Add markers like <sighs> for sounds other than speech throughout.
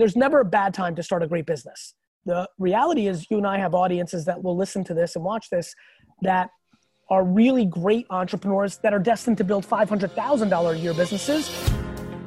there's never a bad time to start a great business. The reality is, you and I have audiences that will listen to this and watch this that are really great entrepreneurs that are destined to build $500,000 a year businesses.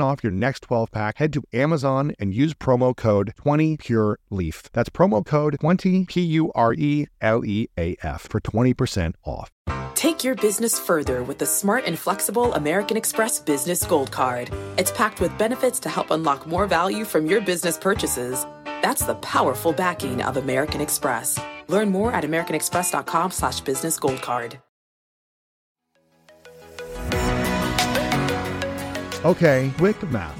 off your next 12 pack, head to Amazon and use promo code 20PureLeaf. That's promo code 20 P U R E L E A F for 20% off. Take your business further with the smart and flexible American Express Business Gold Card. It's packed with benefits to help unlock more value from your business purchases. That's the powerful backing of American Express. Learn more at americanexpress.com slash business gold card. Okay, quick math.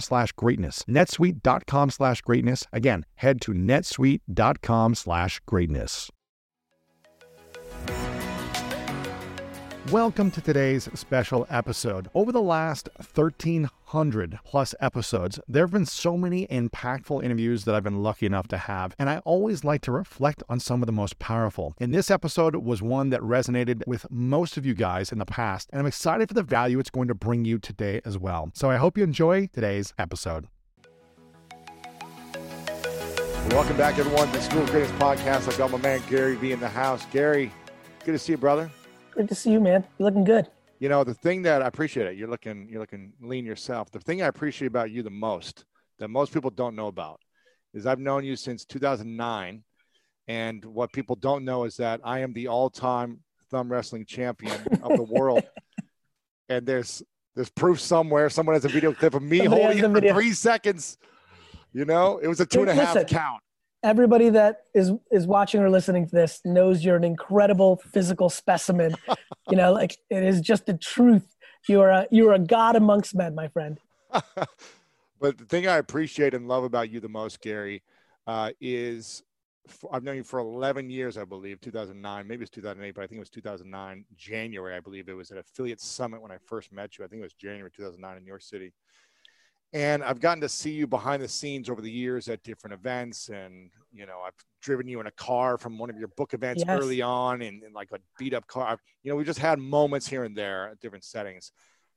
slash greatness. netsuite.com slash greatness. Again, head to netsuite.com slash greatness. Welcome to today's special episode. Over the last 1,300 plus episodes, there have been so many impactful interviews that I've been lucky enough to have, and I always like to reflect on some of the most powerful. And this episode was one that resonated with most of you guys in the past, and I'm excited for the value it's going to bring you today as well. So I hope you enjoy today's episode. Welcome back, everyone, to the School of Greatness podcast. I've got my man Gary Vee in the house. Gary, good to see you, brother. Good to see you, man. You're looking good. You know, the thing that I appreciate it, you're looking, you're looking lean yourself. The thing I appreciate about you the most, that most people don't know about, is I've known you since 2009, and what people don't know is that I am the all-time thumb wrestling champion of the <laughs> world. And there's there's proof somewhere. Someone has a video clip of me Somebody holding it for video. three seconds. You know, it was a two and a half Listen. count. Everybody that is is watching or listening to this knows you're an incredible physical specimen. <laughs> you know, like it is just the truth. You are a you are a god amongst men, my friend. <laughs> but the thing I appreciate and love about you the most, Gary, uh, is I've known you for 11 years, I believe, 2009, maybe it's 2008, but I think it was 2009, January, I believe it was at Affiliate Summit when I first met you. I think it was January 2009 in New York City. And I've gotten to see you behind the scenes over the years at different events. And, you know, I've driven you in a car from one of your book events Yes. early on in, in like a beat up car. You know, we just had moments here and there at different settings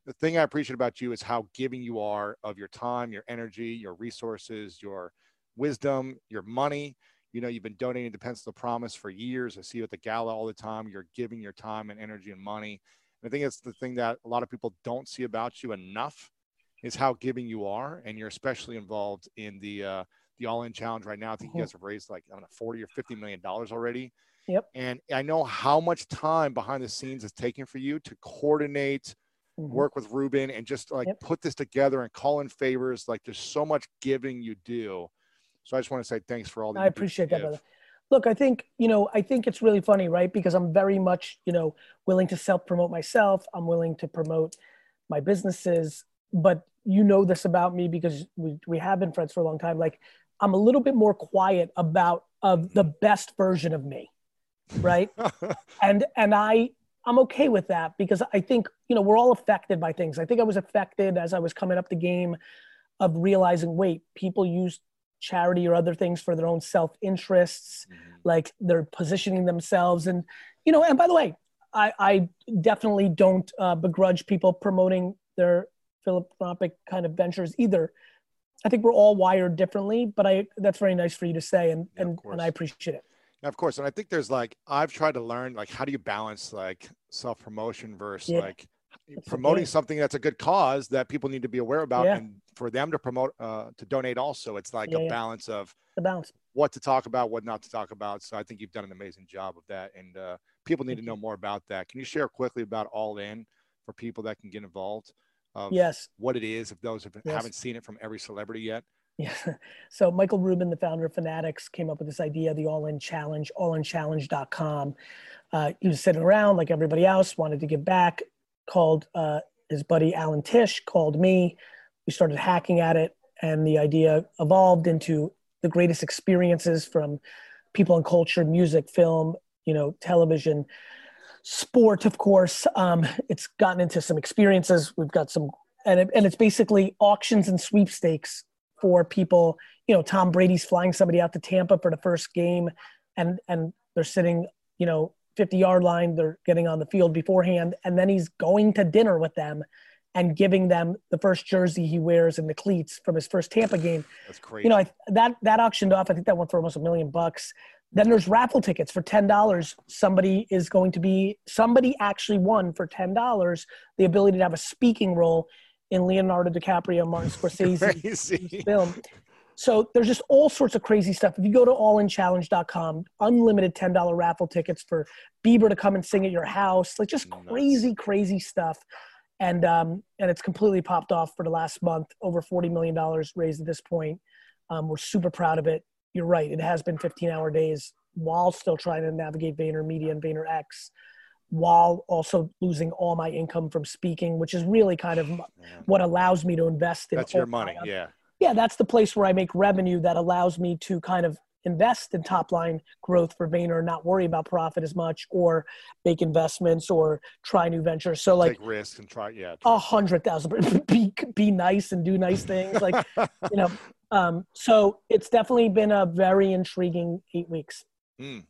the thing I appreciate about you is how giving you are of your time, your energy, your resources, your wisdom, your money. You know, you've been donating to Pencil Promise for years. I see you at the gala all the time. You're giving your time and energy and money. And I think it's the thing that a lot of people don't see about you enough is how giving you are, and you're especially involved in the uh, the All In Challenge right now. I think you guys have raised like I don't know, forty or fifty million dollars already. Yep. And I know how much time behind the scenes is taking for you to coordinate, Mhm. work with Rubin, and just like Yep. put this together and call in favors. Like there's so much giving you do. So I just want to say thanks for all that. I you do to appreciate that, brother. look, I think, you know, I think it's really funny, right? Because I'm very much, you know, willing to self promote myself. I'm willing to promote my businesses. But you know this about me because we, we have been friends for a long time. Like, I'm a little bit more quiet about of the best version of me. Right. <laughs> and, and I, I'm okay with that because I think, you know, we're all affected by things. I think I was affected as I was coming up the game of realizing, wait, people use charity or other things for their own self interests mm-hmm. like they're positioning themselves and you know and by the way i, I definitely don't uh, begrudge people promoting their philanthropic kind of ventures either i think we're all wired differently but i that's very nice for you to say and yeah, and, and i appreciate it yeah, of course and i think there's like i've tried to learn like how do you balance like self promotion versus yeah. like promoting something that's a good cause that people need to be aware about yeah. and for them to promote uh, to donate also it's like yeah, a yeah. balance of the balance what to talk about what not to talk about so i think you've done an amazing job of that and uh, people need Thank to know you. more about that can you share quickly about all in for people that can get involved yes what it is if those have, yes. haven't seen it from every celebrity yet yeah. <laughs> So Michael Rubin, the founder of Fanatics, came up with this idea, the All In Challenge, allinchallenge.com. Uh, he was sitting around like everybody else, wanted to give back, called uh, his buddy Alan Tisch, called me. We started hacking at it, and the idea evolved into the greatest experiences from people and culture, music, film, you know, television, sport, of course. Um, it's gotten into some experiences. We've got some, and, it, and it's basically auctions and sweepstakes for people. You know, Tom Brady's flying somebody out to Tampa for the first game, and and they're sitting, you know, 50 yard line. They're getting on the field beforehand. And then he's going to dinner with them and giving them the first jersey he wears and the cleats from his first Tampa <sighs> game. That's crazy. You know, I, that, that auctioned off. I think that went for almost a million bucks. Then there's raffle tickets for $10. Somebody is going to be, somebody actually won for $10 the ability to have a speaking role in Leonardo DiCaprio, Martin <laughs> Scorsese film. So there's just all sorts of crazy stuff. If you go to allinchallenge.com, unlimited $10 raffle tickets for Bieber to come and sing at your house, like just crazy, crazy stuff. And um, and it's completely popped off for the last month, over $40 million raised at this point. Um, we're super proud of it. You're right. It has been 15 hour days while still trying to navigate VaynerMedia and VaynerX while also losing all my income from speaking, which is really kind of what allows me to invest in. That's your money, yeah yeah, that's the place where I make revenue that allows me to kind of invest in top line growth for Vayner, not worry about profit as much, or make investments or try new ventures. So like take risks and try, yeah, a hundred thousand. <laughs> Be be nice and do nice things, like <laughs> you know. Um, so it's definitely been a very intriguing eight weeks. Mm.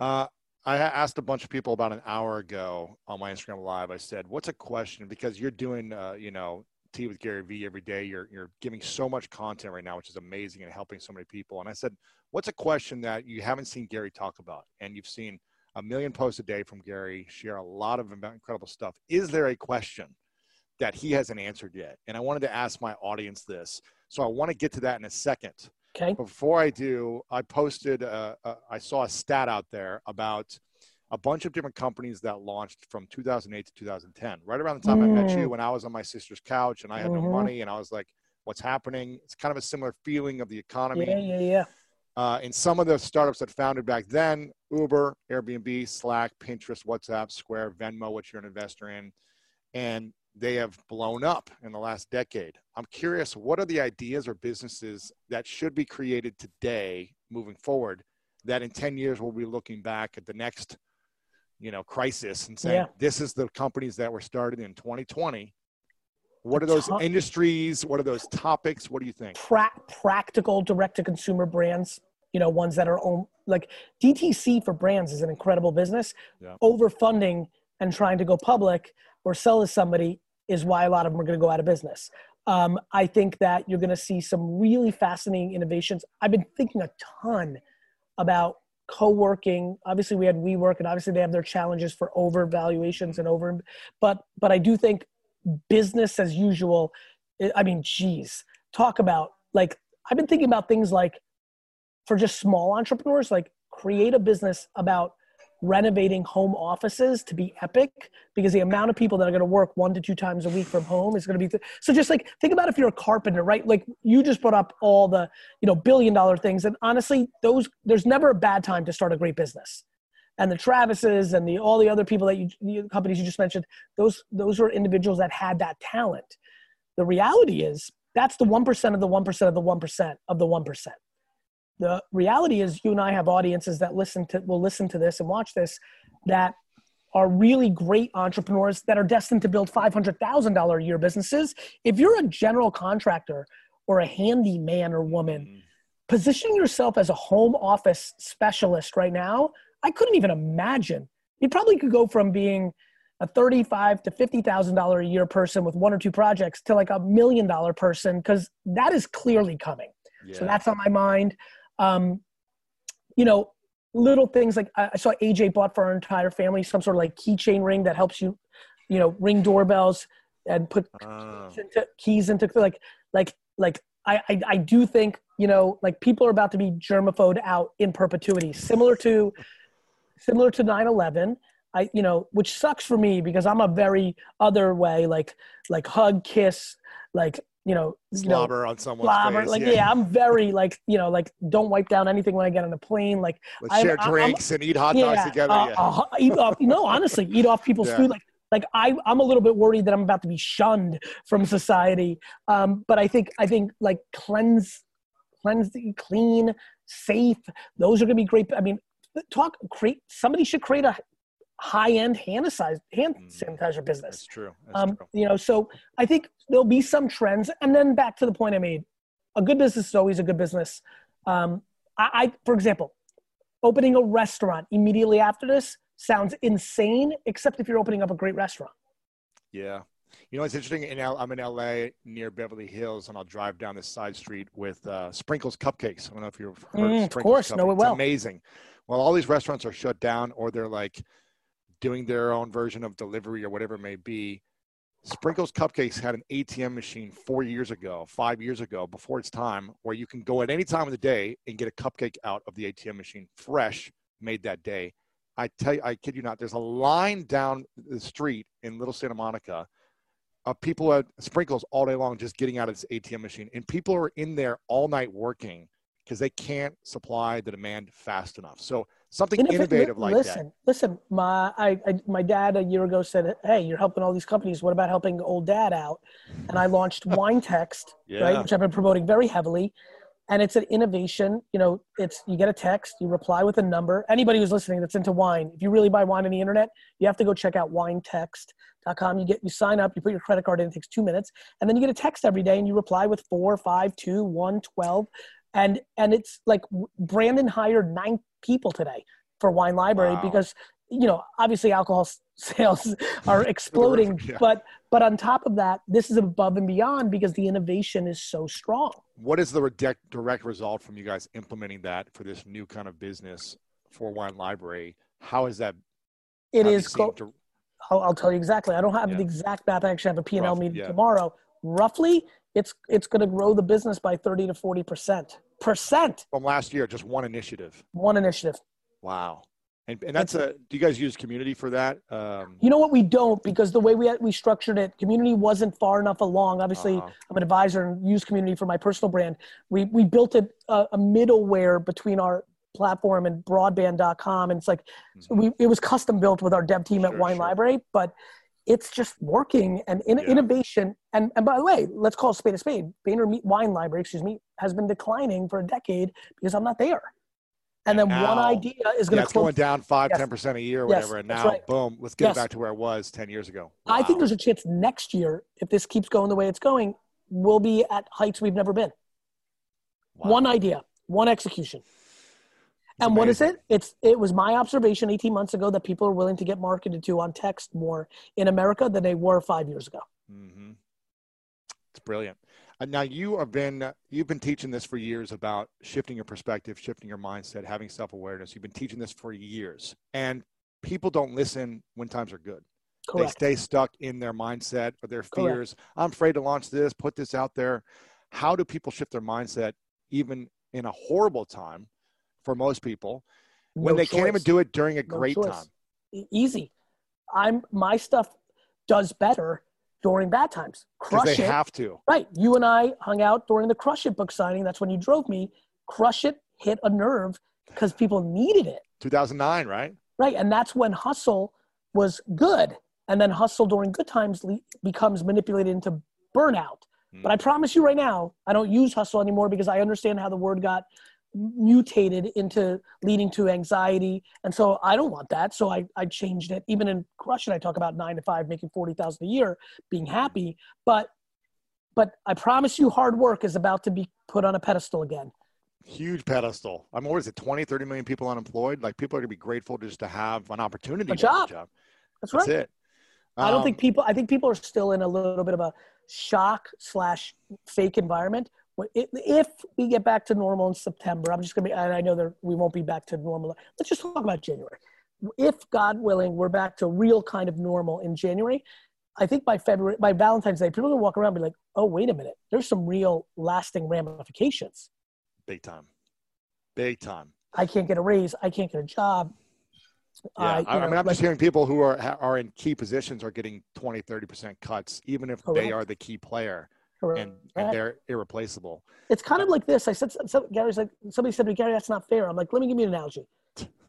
Uh, I asked a bunch of people about an hour ago on my Instagram live. I said, "What's a question?" Because you're doing, uh, you know, tea with Gary Vee every day. You're you're giving so much content right now, which is amazing and helping so many people. And I said, what's a question that you haven't seen Gary talk about, and you've seen a million posts a day from Gary, share a lot of incredible stuff. Is there a question that he hasn't answered yet? And I wanted to ask my audience this, so I want to get to that in a second. Okay. Before I do, I posted, uh, uh, I saw a stat out there about a bunch of different companies that launched from 2008 to 2010, right around the time mm. I met you mm. when I was on my sister's couch and I had mm-hmm. no money and I was like, what's happening? It's kind of a similar feeling of the economy. Yeah, yeah, yeah. Uh, and some of the startups that founded back then, Uber, Airbnb, Slack, Pinterest, WhatsApp, Square, Venmo, which you're an investor in, and they have blown up in the last decade. I'm curious, what are the ideas or businesses that should be created today moving forward that in 10 years we'll be looking back at the next you know crisis and saying yeah. this is the companies that were started in 2020 what are those industries? What are those topics? What do you think? Pra- practical direct to consumer brands you know ones that are own, like dtc for brands is an incredible business. Yeah. overfunding and trying to go public or sell to somebody is why a lot of them are going to go out of business. Um, i think that you're going to see some really fascinating innovations. I've been thinking a ton about co-working. Obviously we had WeWork and obviously they have their challenges for over valuations and over but but i do think business as usual eh, i mean geez talk about like i've been thinking about things like for just small entrepreneurs like create a business about renovating home offices to be epic because the amount of people that are going to work one to two times a week from home is going to be th- so just like think about if you're a carpenter right? Like you just brought up all the you know billion dollar things and honestly those there's never a bad time to start a great business. And the travises and the all the other people that you the companies you just mentioned those those are individuals that had that talent. The reality is that's the 1% of the 1% of the 1% of the 1% the reality is you and I have audiences that listen to will listen to this and watch this that are really great entrepreneurs that are destined to build $500,000 a year businesses. If you're a general contractor or a handyman or woman, mm-hmm. positioning yourself as a home office specialist right now, I couldn't even imagine. You probably could go from being a thirty-five to fifty thousand dollar a year person with one or two projects to like a million dollar person because that is clearly coming. Yeah. So that's on my mind. Um, you know, little things like I saw AJ bought for our entire family some sort of like keychain ring that helps you, you know, ring doorbells and put uh. keys, into, keys into like like like I, I I do think you know like people are about to be germaphobed out in perpetuity, similar to similar to 9/11. I you know which sucks for me because I'm a very other way like like hug kiss like you know, slobber you know, on someone's slobber. face. Like, yeah. yeah. I'm very like, you know, like don't wipe down anything when I get on a plane. Like, let's I'm, share drinks I'm, and eat hot dogs together. Uh, yeah. uh, eat off, no, honestly, eat off people's food. Like, like I, I'm a little bit worried that I'm about to be shunned from society. Um, but I think, I think like cleanse, cleanse, clean, safe. Those are to be great. I mean, talk, create. Somebody should create a high-end hand sanitizer, hand mm. sanitizer business. That's true. That's um, true. You know, so I think there'll be some trends. And then back to the point I made, a good business is always a good business. Um, I, I, for example, opening a restaurant immediately after this sounds insane, except if you're opening up a great restaurant. Yeah. You know, it's interesting. In L, I'm in LA near Beverly Hills, and I'll drive down this side street with uh, Sprinkles Cupcakes. I don't know if you've heard mm, of, of course, cupcakes. know it well. It's amazing. Well, all these restaurants are shut down, or they're like doing their own version of delivery or whatever it may be. Sprinkles Cupcakes had an ATM machine four years ago, five years ago, before its time, where you can go at any time of the day and get a cupcake out of the ATM machine, fresh, made that day. I tell you, I kid you not, there's a line down the street in Little Santa Monica of people at Sprinkles all day long just getting out of this ATM machine. And people are in there all night working because they can't supply the demand fast enough. So something innovative like listen, that. Listen, my I, I, my dad a year ago said, "Hey, you're helping all these companies. What about helping old dad out?" And I launched <laughs> Wine Text, yeah. right, which I've been promoting very heavily. And it's an innovation. You know, it's you get a text, you reply with a number. Anybody who's listening that's into wine, if you really buy wine on the internet, you have to go check out winetext.com. You get you sign up, you put your credit card in, it takes two minutes, and then you get a text every day, and you reply with four, five, two, one, twelve and and it's like brandon hired nine people today for wine library wow. because you know obviously alcohol <laughs> sales are <laughs> exploding yeah. but but on top of that this is above and beyond because the innovation is so strong what is the direct, direct result from you guys implementing that for this new kind of business for wine library how is that it is co- to, I'll, I'll, tell you exactly i don't have yeah. the exact math i actually have a p&l Rough, meeting yeah. tomorrow roughly it's it's going to grow the business by 30 to 40 percent percent. From last year just one initiative. One initiative. Wow. And, and that's a do you guys use community for that? Um, you know what? We don't because the way we we structured it community wasn't far enough along. Obviously uh-huh. i'm an advisor and use community for my personal brand. We we built a, a middleware between our platform and broadband.com and it's like mm-hmm. we it was custom built with our dev team sure, at wine sure. library but it's just working and in, yeah. innovation. And, and by the way, let's call a spade a spade. Vayner Wine Library, excuse me, has been declining for a decade because I'm not there. And, and then now, one idea is going yeah, to it's going down five, ten percent a year, or whatever. Yes, and now, right. boom, let's get yes. it back to where it was ten years ago. Wow. I think there's a chance next year, if this keeps going the way it's going, we'll be at heights we've never been. Wow. One idea, one execution and what is it? It's it was my observation 18 months ago that people are willing to get marketed to on text more in America than they were five years ago. Mm-hmm. It's brilliant. And now you have been you've been teaching this for years about shifting your perspective, shifting your mindset, having self awareness. You've been teaching this for years, and people don't listen when times are good. Correct. They stay stuck in their mindset or their fears. Correct. I'm afraid to launch this, put this out there. How do people shift their mindset even in a horrible time for most people when No they can't even do it during a No great choice. time. Easy. I'm my stuff does better during bad times. Because Crush they it. have to. Right. You and I hung out during the Crush It book signing. That's when you drove me. Crush It hit a nerve because people needed it. 2009, right? Right. And that's when hustle was good. And then hustle during good times le- becomes manipulated into burnout. Hmm. But I promise you right now, I don't use hustle anymore because I understand how the word got mutated into leading to anxiety. And so I don't want that. So I, I changed it. Even in Crush It, I talk about nine to five, making 40,000 a year, being happy. But, but I promise you hard work is about to be put on a pedestal again. Huge pedestal. I mean, always at 20, 30 million people unemployed? Like, people are going to be grateful just to have an opportunity. A have job. That's That's right. it. I don't Um, think people. I think people are still in a little bit of a shock slash fake environment. If we get back to normal in September, I'm just gonna be. And I know that we won't be back to normal. Let's just talk about January. If God willing, we're back to real kind of normal in January. I think by February, by Valentine's Day, people are gonna walk around and be like, "Oh, wait a minute. There's some real lasting ramifications. Big time. Big time. I can't get a raise. I can't get a job. Yeah. I, I, you I mean, I'm like- just hearing people who are are in key positions are getting 20, 30% cuts, even if oh, they are the key player Correct. and, and they're irreplaceable. It's kind of like this. I said, so, Gary's like, somebody said to me, Gary, that's not fair. I'm like, let me give you an analogy.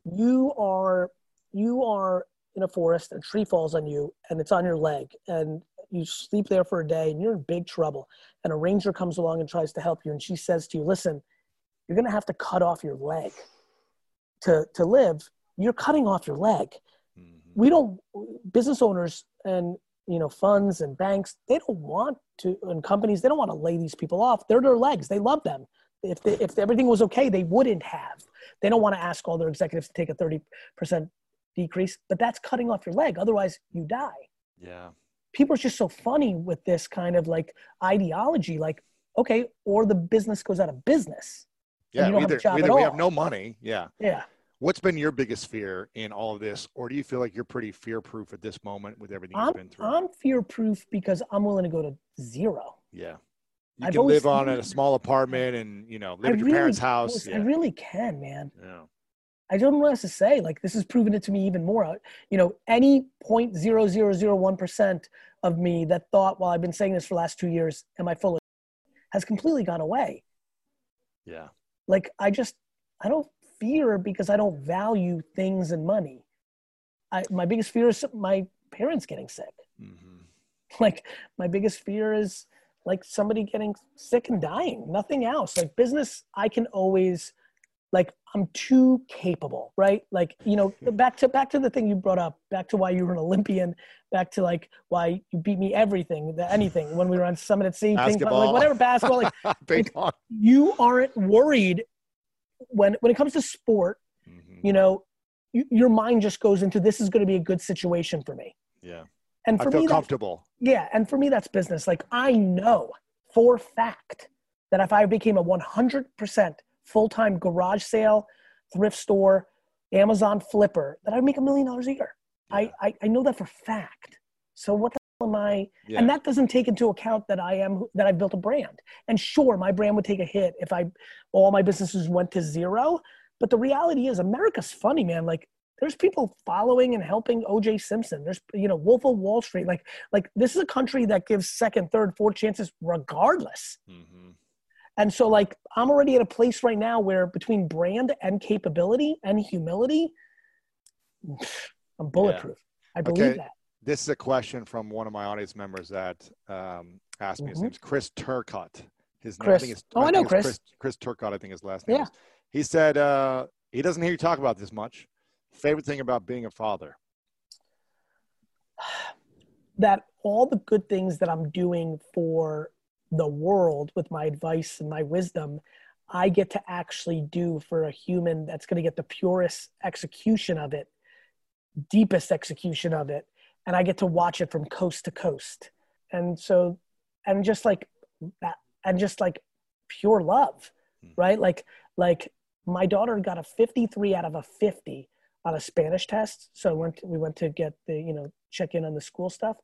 You are, you are in a forest, a tree falls on you and it's on your leg and you sleep there for a day and you're in big trouble. And a ranger comes along and tries to help you. And she says to you, listen, you're going to have to cut off your leg to, to live. You're cutting off your leg Mhm. we don't business owners and you know funds and banks they don't want to and companies they don't want to lay these people off they're their legs they love them if they, if everything was okay they wouldn't have they don't want to ask all their executives to take a 30% decrease but that's cutting off your leg otherwise you die Yeah. people are just so funny with this kind of like ideology like okay or the business goes out of business Yeah. you don't either either we have no money. Yeah. yeah What's been your biggest fear in all of this? Or do you feel like you're pretty fear proof at this moment with everything you've been through? I'm fear proof because i'm willing to go to zero yeah. You I've can live on in a small apartment and, you know, live I at your really- parents' house. Yeah. I really can, man. yeah. I don't know what else to say. Like this has proven it to me even more. You know, any point zero zero zero one percent of me that thought, well, I've been saying this for the last two years, am I full of has completely gone away. Yeah. Like I just I don't fear because I don't value things and money. I my biggest fear is my parents getting sick. hmm <laughs> Like my biggest fear is like somebody getting sick and dying. Nothing else. Like business, I can always like I'm too capable, right? Like, you know, <laughs> back to back to the thing you brought up, back to why you were an Olympian, back to like why you beat me everything, the- anything when we were on Summit at Sea, Basketball. like whatever basketball, like <laughs> you aren't worried when when it comes to sport, Mhm. you know, you, your mind just goes into this is going to be a good situation for me. Yeah. And I for feel me, that's comfortable. yeah, and for me, that's business. Like I know for fact that if I became a 100% full-time garage sale, thrift store, Amazon flipper, that I'd make a million dollars a year. I, I I know that for fact. So what the hell am I? Yeah. And that doesn't take into account that I am that I've built a brand. And sure, my brand would take a hit if I all my businesses went to zero. But the reality is, America's funny, man. Like there's people following and helping OJ Simpson. There's you know Wolf of Wall Street. Like like this is a country that gives second, third, fourth chances regardless. Mhm. And so like I'm already at a place right now where between brand and capability and humility, <sighs> I'm bulletproof. I believe that. This is a question from one of my audience members that um, asked me. His Mhm. name's Chris Turcott. His name, Chris. I think it's, Oh, I know Chris. Chris. Chris Turcott, I think his last name Yeah. is. He said uh, he doesn't hear you talk about this much. Favorite thing about being a father? <sighs> that all the good things that I'm doing for the world with my advice and my wisdom, I get to actually do for a human that's going to get the purest execution of it, deepest execution of it. And I get to watch it from coast to coast. And so, and just like that, and just like pure love, Hmm. right? Like, like my daughter got a 53 out of a 50 on a Spanish test. So I went, we went to get the, you know, check in on the school stuff.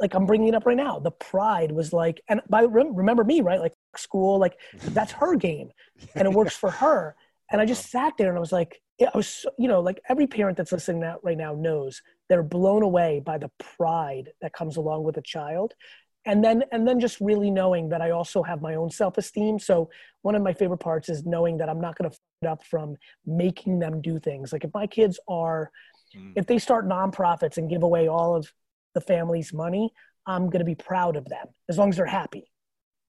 Like I'm bringing it up right now. The pride was like, and by rem- remember me, right? Like school, like that's her game, and it works for her. And I just sat there and I was like, I was, you know, like every parent that's listening out right now knows they're blown away by the pride that comes along with a child. And then, and then just really knowing that I also have my own self-esteem. So one of my favorite parts is knowing that I'm not going to it up from making them do things. Like if my kids are, mm. if they start nonprofits and give away all of the family's money, I'm going to be proud of them as long as they're happy.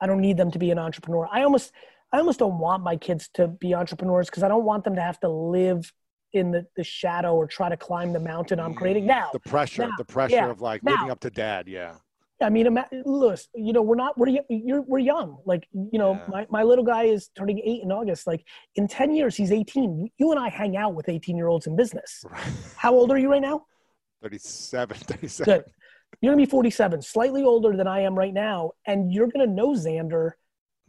I don't need them to be an entrepreneur. I almost, I almost don't want my kids to be entrepreneurs because I don't want them to have to live in the, the shadow or try to climb the mountain I'm creating now. The pressure, now, the pressure yeah, of like now. living up to dad. Yeah. I mean, Lewis, you know, we're not, we're, you're, we're young. Like, you know, yeah. my, my little guy is turning eight in August. Like in 10 years, he's 18. You and I hang out with 18 year olds in business. <laughs> Right. How old are you right now? 37, <laughs> 37. Good. You're going to be 47, slightly older than I am right now. And you're going to know Xander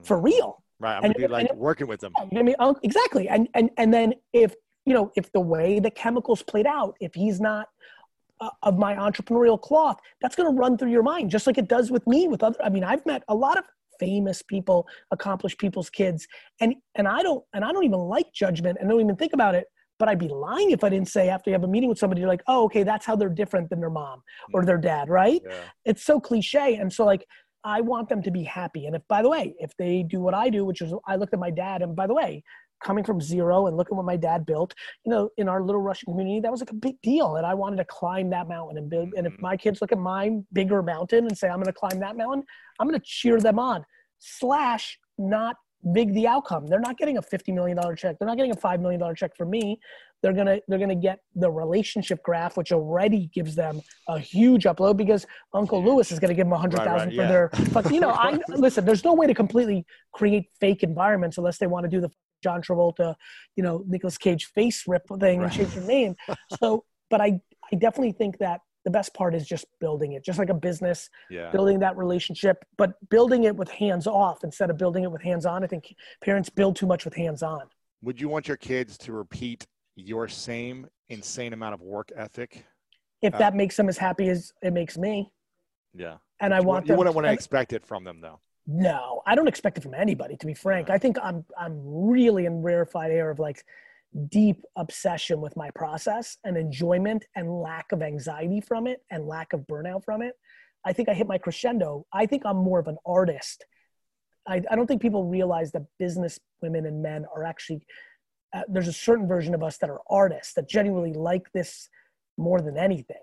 for mm-hmm. real. Right. I'm going to be like working with them. I mean, oh, exactly. And, and, and then if, you know, if the way the chemicals played out, if he's not uh, of my entrepreneurial cloth, that's going to run through your mind, just like it does with me. With other, I mean, I've met a lot of famous people, accomplished people's kids, and and I don't and I don't even like judgment and don't even think about it. But I'd be lying if I didn't say after you have a meeting with somebody, you're like, oh, okay, that's how they're different than their mom or their dad, right? Yeah. It's so cliche, and so like I want them to be happy. And if, by the way, if they do what I do, which is I looked at my dad, and by the way, coming from zero and look at what my dad built, you know, in our little Russian community, that was like a big deal. And I wanted to climb that mountain and build. And if mm-hmm. my kids look at my bigger mountain and say, I'm going to climb that mountain, I'm going to cheer them on. Slash, not big the outcome. They're not getting a $50 million check. They're not getting a $5 million check from me. They're gonna they're gonna get the relationship graph, which already gives them a huge upload because Uncle Lewis is gonna give them a hundred thousand right, right, for yeah. their. <laughs> But you know, I listen. There's no way to completely create fake environments unless they want to do the John Travolta, you know, Nicolas Cage face rip thing right. and change your name. <laughs> So, but I, I definitely think that the best part is just building it, just like a business, yeah. building that relationship, but building it with hands off instead of building it with hands on. I think parents build too much with hands on. Would you want your kids to repeat your same insane amount of work ethic? If uh, that makes them as happy as it makes me. Yeah. And I want you, you wouldn't want to expect it from them though. No, I don't expect it from anybody. To be frank, I think I'm I'm really in rarefied air of like deep obsession with my process and enjoyment and lack of anxiety from it and lack of burnout from it. I think I hit my crescendo. I think I'm more of an artist. I, I don't think people realize that business women and men are actually uh, there's a certain version of us that are artists that genuinely like this more than anything.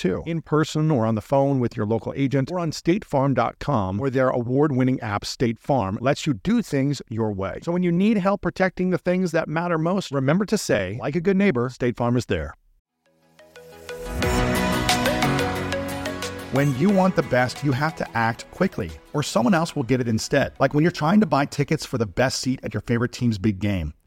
too, in person or on the phone with your local agent or on statefarm.com, where their award winning app, State Farm, lets you do things your way. So when you need help protecting the things that matter most, remember to say, like a good neighbor, State Farm is there. When you want the best, you have to act quickly, or someone else will get it instead. Like when you're trying to buy tickets for the best seat at your favorite team's big game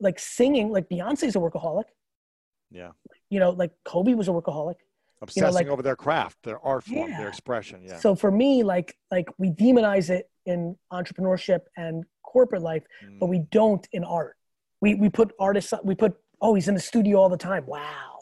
like singing, like Beyonce's a workaholic. Yeah. You know, like Kobe was a workaholic. Obsessing You know, like- over their craft, their art form, Yeah. their expression. Yeah. So for me, like, like we demonize it in entrepreneurship and corporate life, but Mm. we don't in art. We, we put artists, we put, oh, he's in the studio all the time. Wow.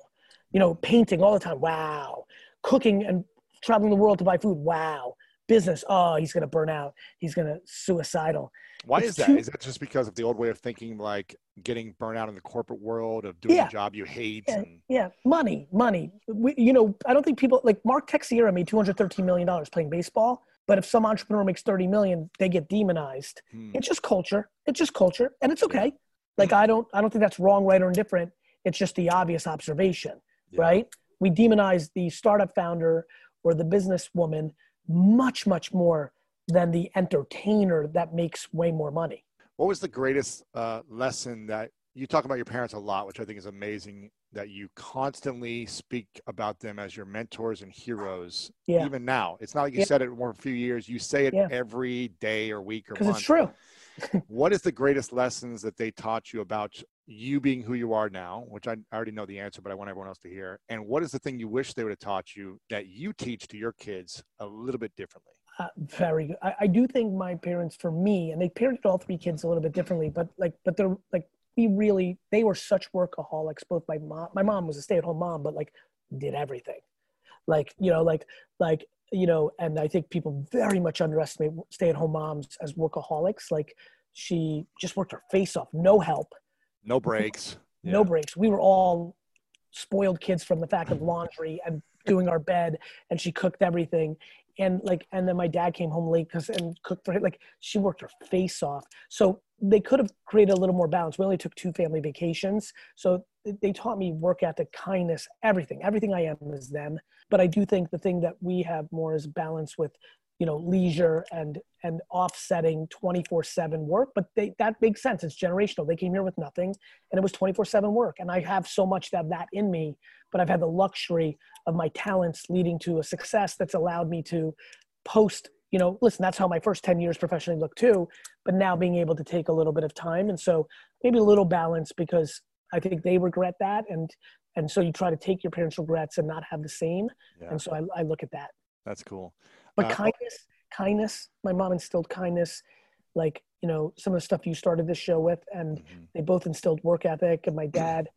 You know, painting all the time. Wow. Cooking and traveling the world to buy food. Wow. Business. Oh, he's going to burn out. He's going to suicidal. Why it's is that? too- Is that just because of the old way of thinking, like getting burnt out in the corporate world of doing Yeah. a job you hate? Yeah, And yeah, money, money. We, you know, I don't think people like Mark Teixeira made two hundred thirteen million dollars playing baseball. But if some entrepreneur makes thirty million, they get demonized. Hmm. It's just culture. It's just culture, and it's okay. Like I don't, I don't think that's wrong, right, or indifferent. It's just the obvious observation, right? We demonize the startup founder or the businesswoman much, much more than the entertainer that makes way more money. What was the greatest uh, lesson that you talk about your parents a lot, which I think is amazing that you constantly speak about them as your mentors and heroes, Yeah. even now. It's not like you Yeah. said it for a few years. You say it Yeah. every day or week or Because month. it's true. <laughs> what is the greatest lessons that they taught you about you being who you are now which i already know the answer but i want everyone else to hear and what is the thing you wish they would have taught you that you teach to your kids a little bit differently Uh, very good. I, I do think my parents, for me, and they parented all three kids a little bit differently, but like, but they're like, we really, they were such workaholics. Both my mom, my mom was a stay-at-home mom, but like, did everything, like you know, like like you know, and I think people very much underestimate stay-at-home moms as workaholics. Like, she just worked her face off, no help, no breaks <laughs> no Yeah. breaks. We were all spoiled kids from the fact of laundry and doing our bed, and she cooked everything. And like, and then my dad came home late because and cooked for her. Like, she worked her face off. So they could have created a little more balance. We only took two family vacations, so they taught me work ethic, kindness, everything. Everything I am is them. But I do think the thing that we have more is balance with you know leisure and and offsetting 24/7 work but they that makes sense. It's generational. They came here with nothing and it was 24/7 work. And I have so much of that in me but I've had the luxury of my talents leading to a success that's allowed me to post you know listen that's how my first 10 years professionally looked too but now being able to take a little bit of time. And so maybe a little balance because I think they regret that and and so you try to take your parents regrets and not have the same. Yeah. And so I, I look at that. That's cool. But Uh, kindness kindness. My mom instilled kindness like you know some of the stuff you started this show with and Mhm. they both instilled work ethic and my dad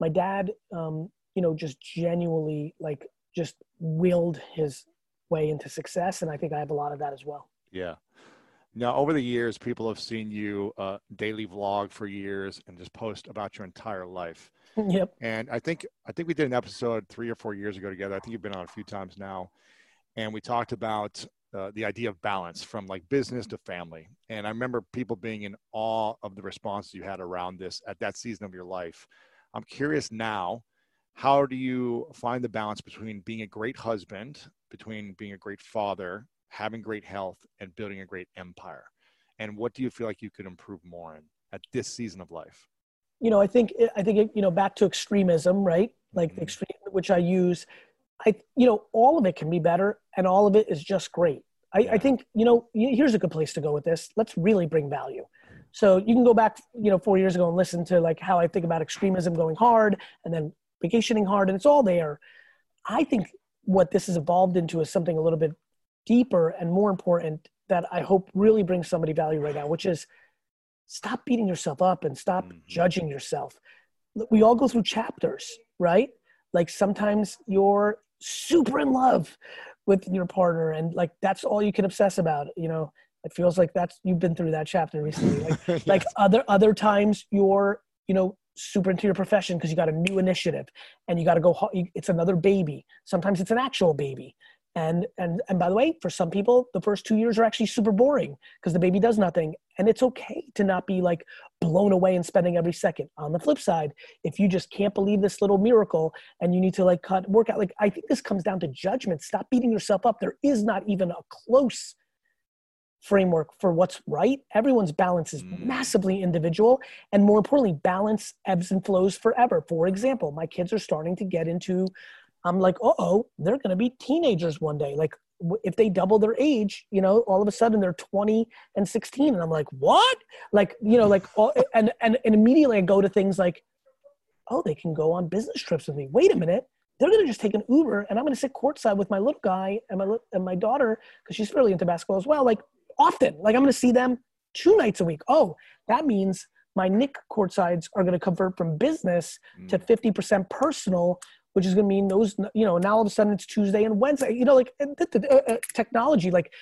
my dad um you know just genuinely like just willed his way into success and i think i have a lot of that as well. Yeah. Now over the years people have seen you uh, daily vlog for years and just post about your entire life. <laughs> Yep. And I think I think we did an episode three or four years ago together. I think you've been on a few times now, and we talked about uh, the idea of balance from like business to family. And I remember people being in awe of the responses you had around this at that season of your life. I'm curious now, how do you find the balance between being a great husband, between being a great father, having great health, and building a great empire? And what do you feel like you could improve more in at this season of life? you know i think i think you know back to extremism right like the Mhm. extreme which i use i you know all of it can be better and all of it is just great. I, Yeah. I think you know here's a good place to go with this. Let's really bring value. So you can go back you know four years ago and listen to like how i think about extremism going hard and then vacationing hard and it's all there. I think what this has evolved into is something a little bit deeper and more important that i hope really brings somebody value right now which is stop beating yourself up and stop Mhm. judging yourself. We all go through chapters right? Like sometimes you're super in love with your partner and like that's all you can obsess about you know? It feels like that's you've been through that chapter recently like <laughs> like other other times you're you know super into your profession because you got a new initiative and you got to go it's another baby. Sometimes it's an actual baby And and and by the way, for some people, the first two years are actually super boring because the baby does nothing. And it's okay to not be like blown away and spending every second. On the flip side, if you just can't believe this little miracle and you need to like cut work out, like I think this comes down to judgment. Stop beating yourself up. There is not even a close framework for what's right. Everyone's balance is Mm. massively individual. And more importantly, balance ebbs and flows forever. For example, my kids are starting to get into, I'm like, uh oh, they're going to be teenagers one day. Like, if they double their age, you know, all of a sudden they're 20 and 16. And I'm like, what? Like, you know, like, all, and, and, and immediately I go to things like, oh, they can go on business trips with me. Wait a minute. They're going to just take an Uber and I'm going to sit courtside with my little guy and my, and my daughter, because she's fairly into basketball as well. Like, often. Like I'm going to see them two nights a week. Oh, that means my Knick courtsides are going to convert from business to 50% personal, which is going to mean those, you know, now all of a sudden it's Tuesday and Wednesday, you know, like uh, uh, technology, like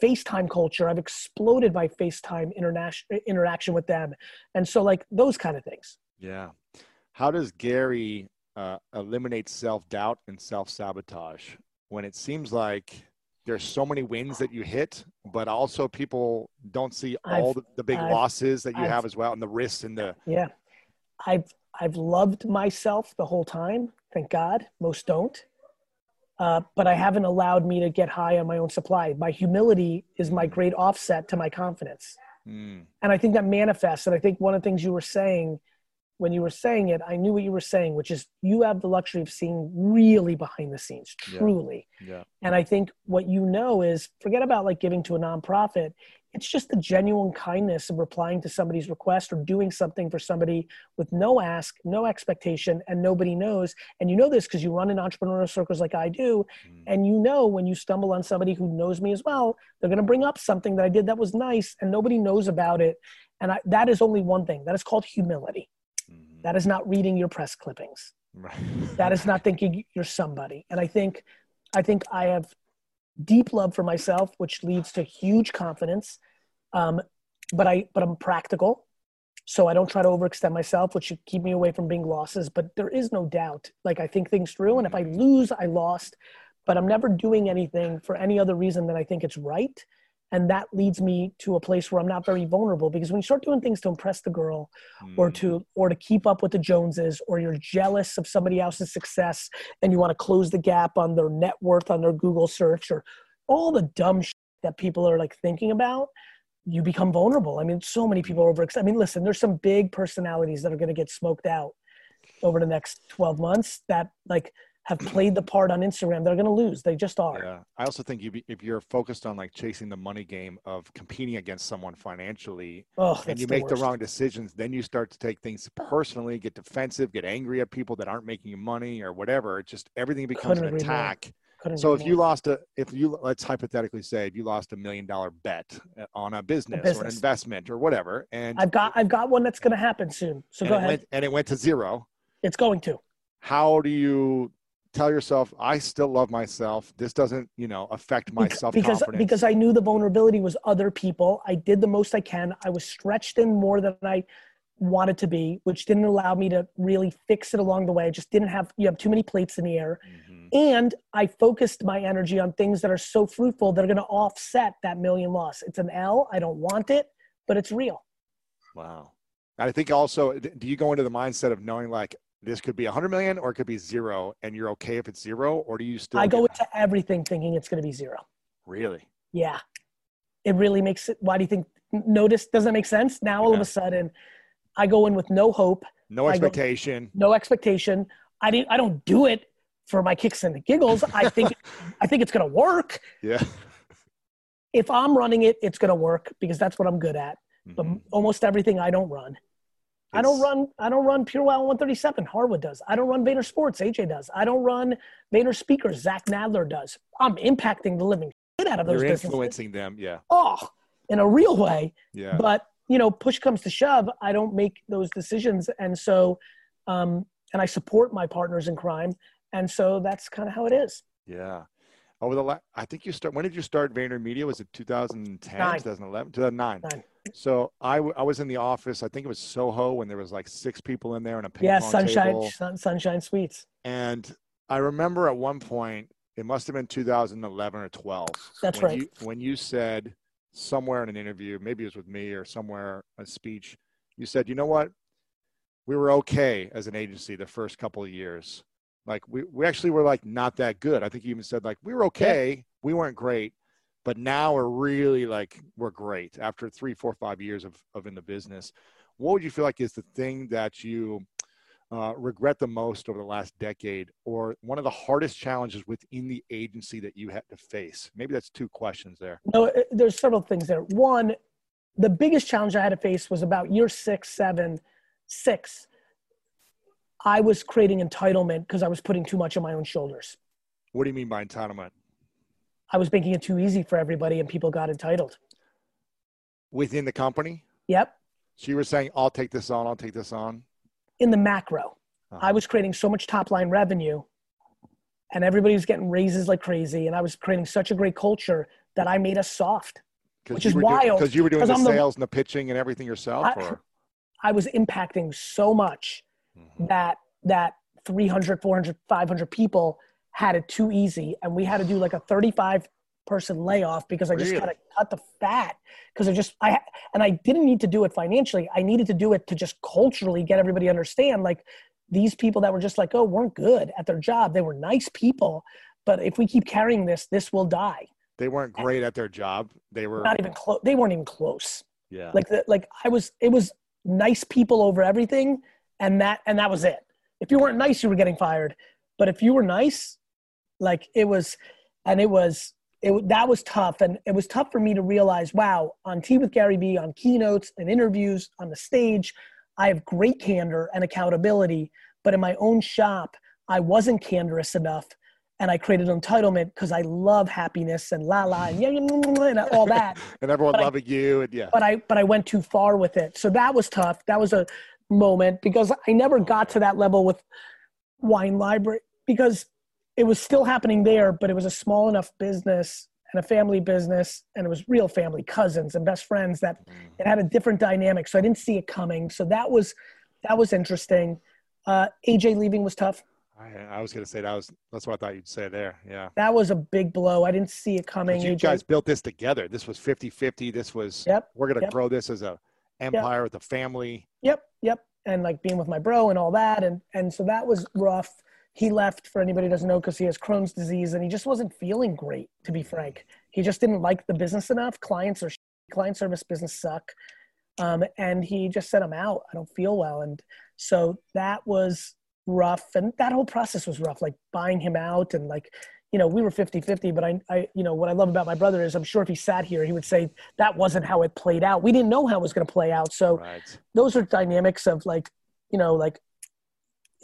FaceTime culture. I've exploded by FaceTime international interaction with them. And so like those kind of things. Yeah. How does Gary uh, eliminate self doubt and self sabotage when it seems like there's so many wins that you hit, but also people don't see all I've- the, the big I've- losses that you I've- have as well, and the risks and the Yeah. I've I've loved myself the whole time. Thank God. Most don't. Uh, but I haven't allowed me to get high on my own supply. My humility is my great offset to my confidence. Mm, And I think that manifests. And I think one of the things you were saying when you were saying it, I knew what you were saying, which is you have the luxury of seeing really behind the scenes, Yeah. truly. yeah. And I think what you know is forget about like giving to a nonprofit. It's just the genuine kindness of replying to somebody's request or doing something for somebody with no ask, no expectation, and nobody knows. And you know this because you run in entrepreneurial circles like I do. Mm, And you know when you stumble on somebody who knows me as well, they're going to bring up something that I did that was nice and nobody knows about it. And I, that is only one thing that is called humility. mhm. That is not reading your press clippings Right. that is not <laughs> thinking you're somebody and i think i think i have deep love for myself which leads to huge confidence. Um, but i but i'm practical. So i don't try to overextend myself which should keep me away from being losses. But there is no doubt. Like i think things through and if i lose i lost. But i'm never doing anything for any other reason than i think it's right and that leads me to a place where i'm not very vulnerable because when you start doing things to impress the girl or Mm, to or to keep up with the joneses or you're jealous of somebody else's success and you want to close the gap on their net worth on their google search or all the dumb shit that people are like thinking about you become vulnerable. I mean so many people are over i mean listen there's some big personalities that are going to get smoked out over the next 12 months that like have played the part on instagram they're going to lose. They just are. Yeah. I also think you be, if you're focused on like chasing the money game of competing against someone financially, oh and you the make the wrong decisions, then you start to take things personally, get defensive, get angry at people that aren't making you money or whatever. It just everything becomes Couldn't an attack. So if you lost a, if you let's hypothetically say if you lost a million dollar bet uh, on a business, or an investment or whatever, and i've got i've got one that's going to happen soon so go ahead. went, and it went to zero, it's going to. How do you tell yourself I still love myself? This doesn't you know affect my self because confidence. because because I knew the vulnerability was other people. I did the most I can. I was stretched in more than I wanted to be, which didn't allow me to really fix it along the way. I just didn't have you have too many plates in the air. Mhm. And I focused my energy on things that are so fruitful that are going to offset that million loss. It's an L. I don't want it, but it's real. Wow. I think also, do you go into the mindset of knowing like this could be a hundred million or it could be zero, and you're okay if it's zero, or do you still? I go get- into everything thinking it's going to be zero. really. Yeah. It really makes it. Why do you think? Notice, doesn't that make sense? Now all of a sudden, I go in with no hope. No I go- expectation. no expectation. I didn't. I don't do it for my kicks and giggles. I think. <laughs> I think it's going to work. Yeah. If I'm running it, it's going to work because that's what I'm good at. But Mhm. almost everything I don't run. I don't run. I don't run Pure Wow 137. Harwood does. I don't run Vayner Sports. AJ does. I don't run Vayner Speakers. Zach Nadler does. I'm impacting the living shit out of those You're businesses. influencing them. Yeah. Oh, in a real way. Yeah. but you know push comes to shove i don't make those decisions and so um and i support my partners in crime and so that's kind of how it is yeah. Over the last, I think you start. When did you start VaynerMedia? Was it 2010, Nine. 2011, 2009? Nine. So I, w- I was in the office. I think it was Soho when there was like six people in there and a ping yeah pong sunshine table. sun, sunshine suites And I remember at one point it must have been 2011 or 12. That's when right. You, when you said somewhere in an interview, maybe it was with me or somewhere a speech, you said, you know what? We were okay as an agency the first couple of years. Like we, we actually were like not that good. I think you even said like we were okay. We weren't great, but now we're really like we're great after three, four, five years of, of in the business. What would you feel like is the thing that you uh, regret the most over the last decade, or one of the hardest challenges within the agency that you had to face? Maybe that's two questions there. No, there's several things there. One, the biggest challenge I had to face was about year six, seven, six. I was creating entitlement because I was putting too much on my own shoulders. What do you mean by entitlement? I was making it too easy for everybody and people got entitled. Within the company? Yep. So you were saying, I'll take this on, I'll take this on. In the macro, Uh-huh. I was creating so much top line revenue and everybody was getting raises like crazy. And I was creating such a great culture that I made us soft. which is wild, Because you were doing the I'm the- sales and the pitching and everything yourself? I- or? I was impacting so much Mhm. that that 300 400 500 people had it too easy and we had to do like a 35 person layoff because i just Really? got to cut the fat because i just i and i didn't need to do it financially i needed to do it to just culturally get everybody to understand like these people that were just like oh weren't good at their job they were nice people but if we keep carrying this this will die They weren't great at their job. They were not even close they weren't even close yeah. like the, like i was it was nice people over everything and that and that was it if you weren't nice you were getting fired but if you were nice like it was and it was it that was tough and it was tough for me to realize wow on tea with gary vee on keynotes and interviews on the stage i have great candor and accountability but in my own shop i wasn't candorous enough and i created entitlement because i love happiness and la la and yeah, and all that <laughs> and everyone but I- loving you and yeah. but I but I went too far with it. So that was tough. That was a moment because I never got to that level with wine library because it was still happening there, but it was a small enough business and a family business and it was real family, cousins and best friends that it had a different dynamic. So I didn't see it coming. So that was that was interesting. Uh, AJ leaving was tough. I, I was going to say that was that's what I thought you'd say there. Yeah. That was a big blow. I didn't see it coming. you AJ. guys built this together. This was 50-50. This was Yep, we're going to yep. grow this as a empire with a family. Yep, yep. And like being with my bro and all that. And and so that was rough. He left for anybody who doesn't know because he has Crohn's disease and he just wasn't feeling great, to be frank. He just didn't like the business enough. Clients are sh- client service business suck. Um, and he just said, I'm out. I don't feel well. And so that was rough. And that whole process was rough, like buying him out and like, you know, we were 50 50, but I, I, you know, what I love about my brother is I'm sure if he sat here, he would say that wasn't how it played out. We didn't know how it was going to play out. So, Right. those are dynamics of like you know like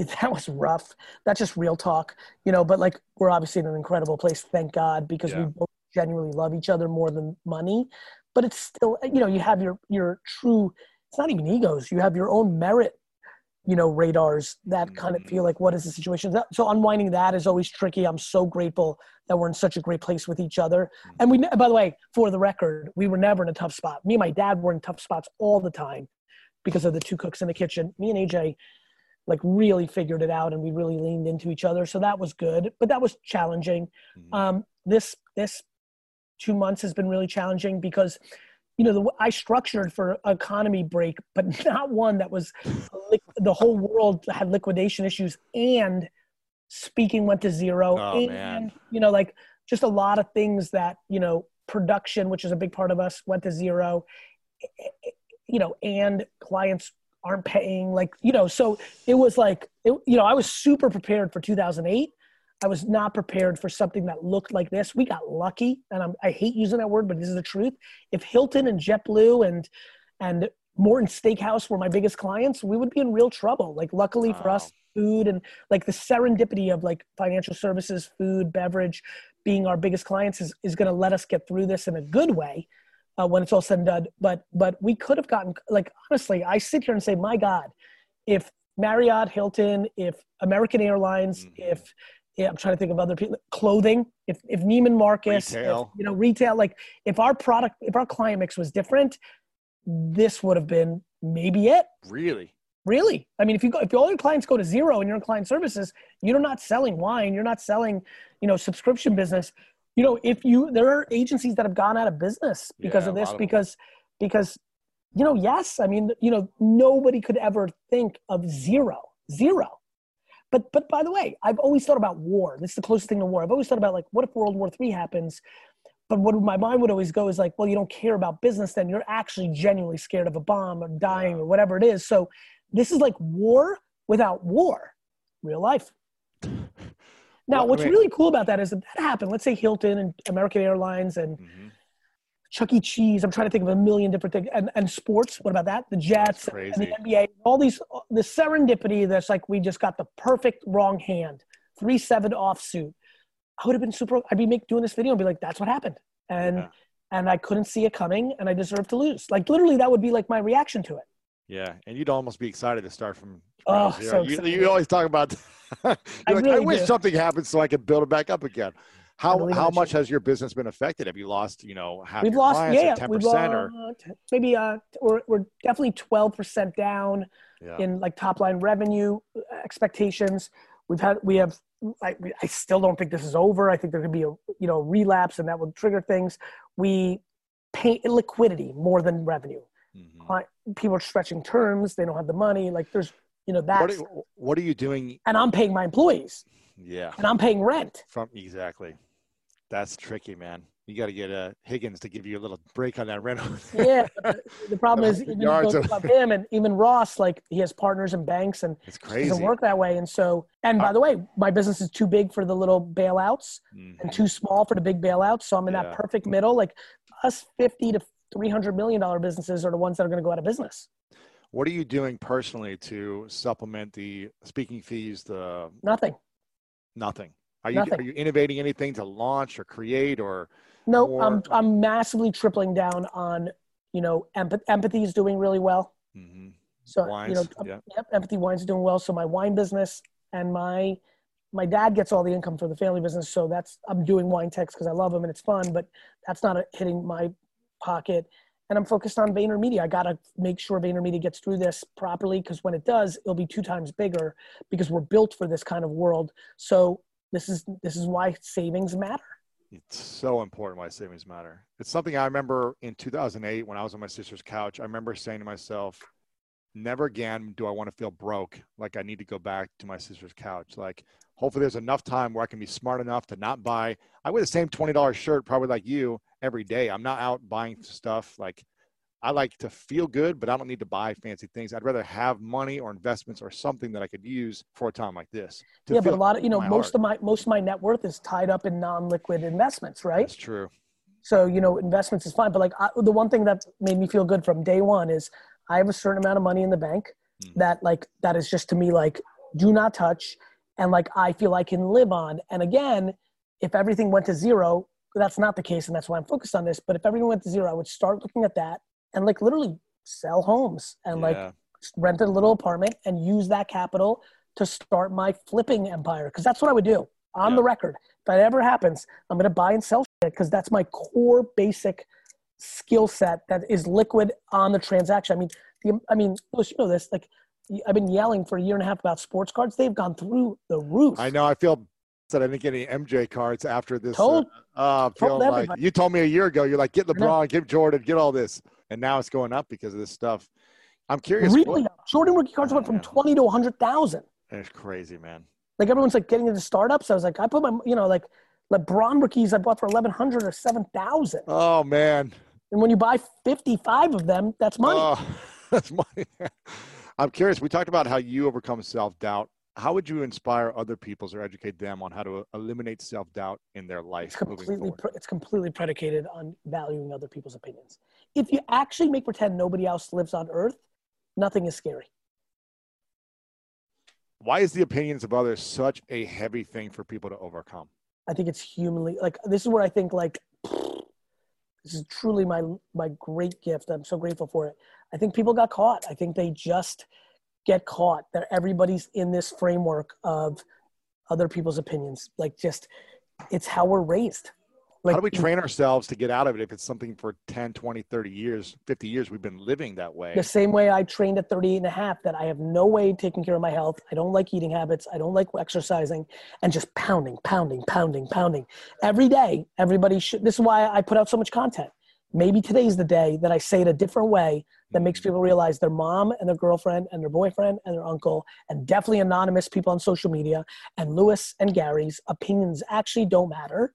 <laughs> that was rough. That's just real talk you know but like we're obviously in an incredible place thank god because we both genuinely love each other more than money but it's still you know you have your your true it's not even egos you have your own merit you know radars that kind of feel mm-hmm. like what is the situation? That- so unwinding that is always tricky. I'm so grateful that we're in such a great place with each other. And we mm-hmm. by the way for the record we were never in a tough spot. Me and my dad were in tough spots all the time because of the two cooks in the kitchen. Me and aj like really figured it out and we really leaned into each other so that was good but that was challenging Mhm. um, this this two months has been really challenging because you know the, i structured for economy break but <laughs> not one that was the whole world had liquidation issues and speaking went to zero Oh, and man. you know like just a lot of things that you know production which is a big part of us went to zero you know and clients aren't paying like you know so it was like it, you know i was super prepared for 2008 i was not prepared for something that looked like this. We got lucky and I'm, i hate using that word but this is the truth. If hilton and jetblue and and morton steakhouse were my biggest clients we would be in real trouble. Like luckily for us food and like the serendipity of like financial services food beverage being our biggest clients is, is going to let us get through this in a good way uh, when it's all said and done. But but we could have gotten like honestly, I sit here and say, my God, if Marriott, Hilton, if American Airlines, Mhm. if yeah, I'm trying to think of other people, clothing, if if Neiman Marcus, if, Retail. you know, retail, like if our product, if our client mix was different, this would have been maybe it. really? Really? I mean, if you go, if all your clients go to zero and you're in client services, you're not selling wine, you're not selling, you know, subscription business. You know, if you there are agencies that have gone out of business because Yeah, of this, lot of them. because because you know, yes, I mean, you know, nobody could ever think of zero, zero. But but by the way, I've always thought about war. This is the closest thing to war. I've always thought about like, what if World War III happens? But what my mind would always go is like, well, you don't care about business, then you're actually genuinely scared of a bomb or dying or whatever it is. So this is like war without war, real life. Now, what's really cool about that is that that happened. Let's say Hilton and American Airlines and Mhm. Chuck E. Cheese. I'm trying to think of a million different things. And, and sports. What about that? The Jets and the NBA. All these, the serendipity that's like we just got the perfect wrong hand. Three seven offsuit. I would have been super. I'd be make, doing this video and be like, "That's what happened," and Yeah. and I couldn't see it coming, and I deserve to lose. Like literally, that would be like my reaction to it. Yeah, and you'd almost be excited to start from Oh, zero. so you, you always talk about. <laughs> I like, I wish do. something happened so I could build it back up again. How believe how much has your business been affected? Have you lost, you know, half We've your lost, yeah, ten percent or lost maybe uh, we're we're definitely twelve percent down. yeah. in like top line revenue expectations. We've had we have I, I still don't think this is over. I think there could be a you know relapse and that will trigger things. We pay liquidity more than revenue. People are stretching terms. They don't have the money. Like there's you know What are, what are you doing? and I'm paying my employees Yeah, and I'm paying rent. from exactly. That's tricky, man. You got to get uh, Higgins to give you a little break on that rental. Yeah, the, <laughs> the problem is even of- him and even Ross, like he has partners and banks and it's it doesn't work that way. And so, and by Uh, the way, my business is too big for the little bailouts. Mhm. and too small for the big bailouts. So I'm in Yeah. that perfect middle. Like us 50 to 300 million dollar businesses are the ones that are going to go out of business. What are you doing personally to supplement the speaking fees? The Nothing. nothing. Are you Nothing. are you innovating anything to launch or create or? No, More- I'm I'm massively tripling down on you know empath- empathy is doing really well. Mhm. So you know, yeah. yep, empathy wines is doing well. So my wine business and my my dad gets all the income for the family business. So that's I'm doing wine techs because I love them and it's fun, but that's not a, hitting my pocket. And I'm focused on VaynerMedia. I got to make sure VaynerMedia gets through this properly because when it does, it'll be two times bigger because we're built for this kind of world. So this is this is why savings matter. It's so important why savings matter. It's something I remember in 2008 when I was on my sister's couch. I remember saying to myself, never again do I want to feel broke. Like I need to go back to my sister's couch. Like hopefully there's enough time where I can be smart enough to not buy. I wear the same $20 shirt, probably like you every day. I'm not out buying stuff. Like I like to feel good, but I don't need to buy fancy things. I'd rather have money or investments or something that I could use for a time like this. yeah, but a lot of you know most heart. of my most of my net worth is tied up in non-liquid investments, right? That's true. So, you know, investments is fine. But like I, the one thing that made me feel good from day one is I have a certain amount of money in the bank Mhm. that like, that is just to me like, do not touch. And like, I feel I can live on. And again, if everything went to zero, that's not the case. And that's why I'm focused on this. But if everything went to zero, I would start looking at that and like literally sell homes and like rent a little apartment and use that capital to start my flipping empire. Cause that's what I would do on Yeah. the record. If that ever happens, I'm going to buy and sell shit because that's my core basic skill set that is liquid on the transaction. I mean, the, I mean, you know this, like I've been yelling for a year and a half about sports cards. They've gone through the roof. I know. I feel that I didn't get any MJ cards after this. Told- uh, uh, feeling like you told me a year ago. You're like, get. LeBron, get Jordan, get all this, and now it's going up because of this stuff. I'm curious. Really, what- Jordan rookie cards went from. 20 to 100,000. it's crazy, man. Like everyone's like getting into startups. I was like, I put my, you know, like LeBron rookies I bought for 1,100 or 7,000. Oh man. And when you buy 55 of them, that's money. Oh, <laughs> that's money. I'm curious. We talked about how you overcome self doubt. How would you inspire other peoples or educate them on how to uh, eliminate self doubt in their life it's completely pre- it's completely predicated on valuing other people's opinions. If you actually make pretend nobody else lives on Earth, nothing is scary. Why is the opinions of others such a heavy thing for people to overcome? I think it's humanly like this is where I think like this is truly my my great gift. I'm so grateful for it. I think people got caught. I think they just get caught that everybody's in this framework of other people's opinions. Like just it's how we're raised. Like, How do we train ourselves to get out of it if it's something for 10, 20, 30 years, 50 years we've been living that way? the same way I trained at 38 and a half that I have no way taking care of my health. I don't like eating habits. I don't like exercising and just pounding, pounding, pounding, pounding every day. Everybody should, this is why I put out so much content. Maybe today's the day that I say it a different way that makes people realize their mom and their girlfriend and their boyfriend and their uncle and definitely anonymous people on social media and Lewis and Gary's opinions actually don't matter.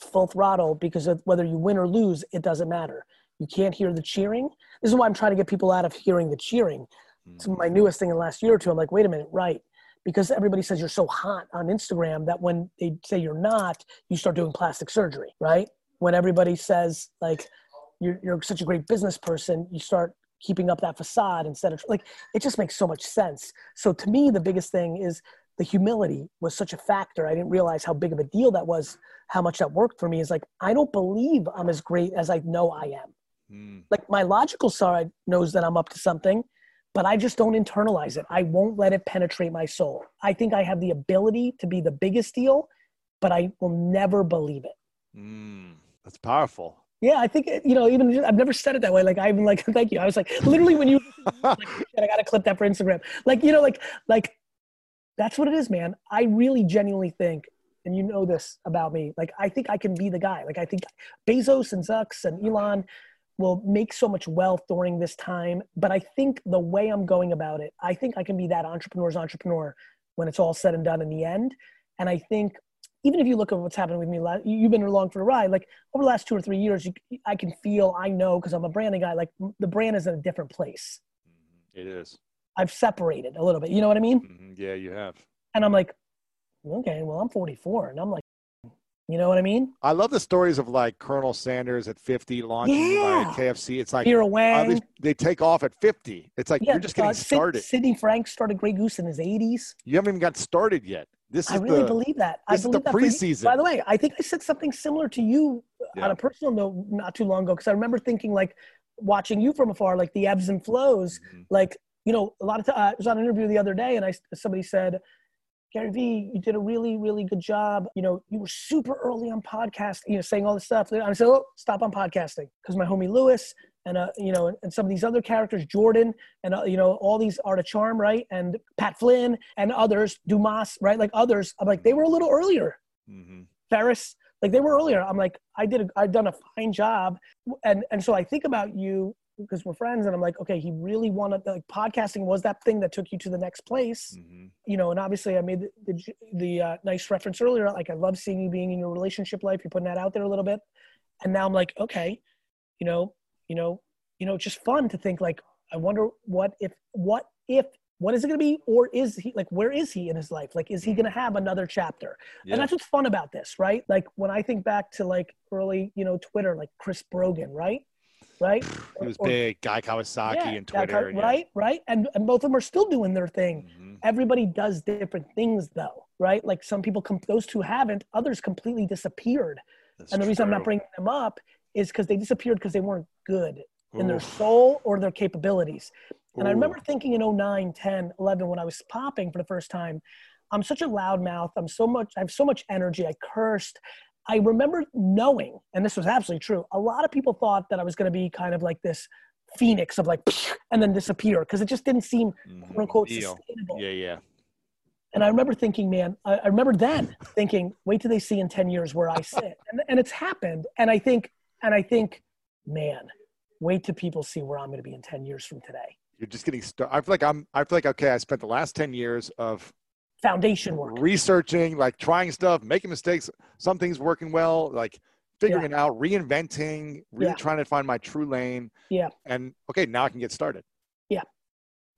full throttle because of whether you win or lose, it doesn't matter. You can't hear the cheering. This is why I'm trying to get people out of hearing the cheering. It's my mm-hmm. newest thing in the last year or two. I'm like, wait a minute, right? Because everybody says you're so hot on Instagram that when they say you're not, you start doing plastic surgery, right? When everybody says like you're you're such a great business person, you start keeping up that facade instead of like it just makes so much sense. So to me, the biggest thing is the humility was such a factor. I didn't realize how big of a deal that was, how much that worked for me. Is like I don't believe I'm as great as I know I am. Mm. Like my logical side knows that I'm up to something, but I just don't internalize it. I won't let it penetrate my soul. I think I have the ability to be the biggest deal, but I will never believe it. Mm. That's powerful. Yeah, I think you know. Even I've never said it that way. Like I even like, <laughs> thank you. I was like, literally when you, <laughs> like, I got to clip that for Instagram. Like you know, like like that's what it is, man. I really genuinely think, and you know this about me. Like I think I can be the guy. Like I think Bezos and Zucks and Elon will make so much wealth during this time. But I think the way I'm going about it, I think I can be that entrepreneur's entrepreneur when it's all said and done in the end. And I think even if you look at what's happening with me, you've been along for a ride. Like over the last two or three years, you, I can feel, I know, because I'm a branding guy. Like the brand is in a different place. It is. I've separated a little bit. You know what I mean? Mhm. Yeah, you have. And I'm like, okay, well, I'm 44, and I'm like, you know what I mean? I love the stories of like Colonel Sanders at 50 launching Yeah. KFC. It's like uh, Wang. they, they take off at 50. It's like you're just getting uh, started. Sidney Frank started Grey Goose in his 80s. You haven't even got started yet. This is I really the, believe that. I this is the believe that for you. preseason. By the way, I think I said something similar to you Yeah. on a personal note not too long ago because I remember thinking like watching you from afar, like the ebbs and flows. Mhm. Like you know, a lot of times I was on an interview the other day, and I somebody said, Gary Vee, you did a really, really good job. You know, you were super early on podcast, you know, saying all this stuff. And I said, oh, stop on podcasting because my homie Lewis and, uh, you know, and some of these other characters, Jordan and, uh, you know, all these Art of Charm, right? And Pat Flynn and others, Dumas, right? Like others, I'm like, they were a little earlier. Mhm. Ferriss, like they were earlier. I'm like, I did, a, I've done a fine job. And, and so I think about you because we're friends and I'm like, okay, he really wanted like podcasting was that thing that took you to the next place, hmm you know, and obviously I made the, the, the uh, nice reference earlier. Like I love seeing you being in your relationship life. You're putting that out there a little bit. And now I'm like, okay, you know, you know, you know, it's just fun to think like, I wonder what if, what if, what is it going to be? Or is he like, where is he in his life? Like, is he going to have another chapter? Yeah. And that's what's fun about this, right? Like when I think back to like early, you know, Twitter, like Chris Brogan, right? Right? He was Or- big, Guy Kawasaki yeah, and Twitter. kind- yeah. right? Right? And, and both of them are still doing their thing. Mhm. Everybody does different things though, right? Like some people, com- those two haven't, others completely disappeared. That's and the reason I'm not bringing them up is because they disappeared because they weren't good in their soul or their capabilities. And I remember thinking in 09, 10, 11, when I was popping for the first time, I'm such a loudmouth. I'm so much, I have so much energy. I cursed. I remember knowing, and this was absolutely true, a lot of people thought that I was going to be kind of like this phoenix of like, <sniffs> and then disappear because it just didn't seem Mhm. quote unquote Deal. sustainable. Yeah, yeah. And I remember thinking, man, I, I remember then thinking, wait till they see in 10 years where I sit. <laughs> And, and it's happened. And I think, and I think, man, wait till people see where I'm going to be in 10 years from today. You're just getting started. I feel like I'm. I feel like okay. I spent the last ten years of Foundation work. researching, like trying stuff, making mistakes. Some things working well, like figuring it out, reinventing, really Yeah. trying to find my true lane. Yeah. And okay, now I can get started. Yeah.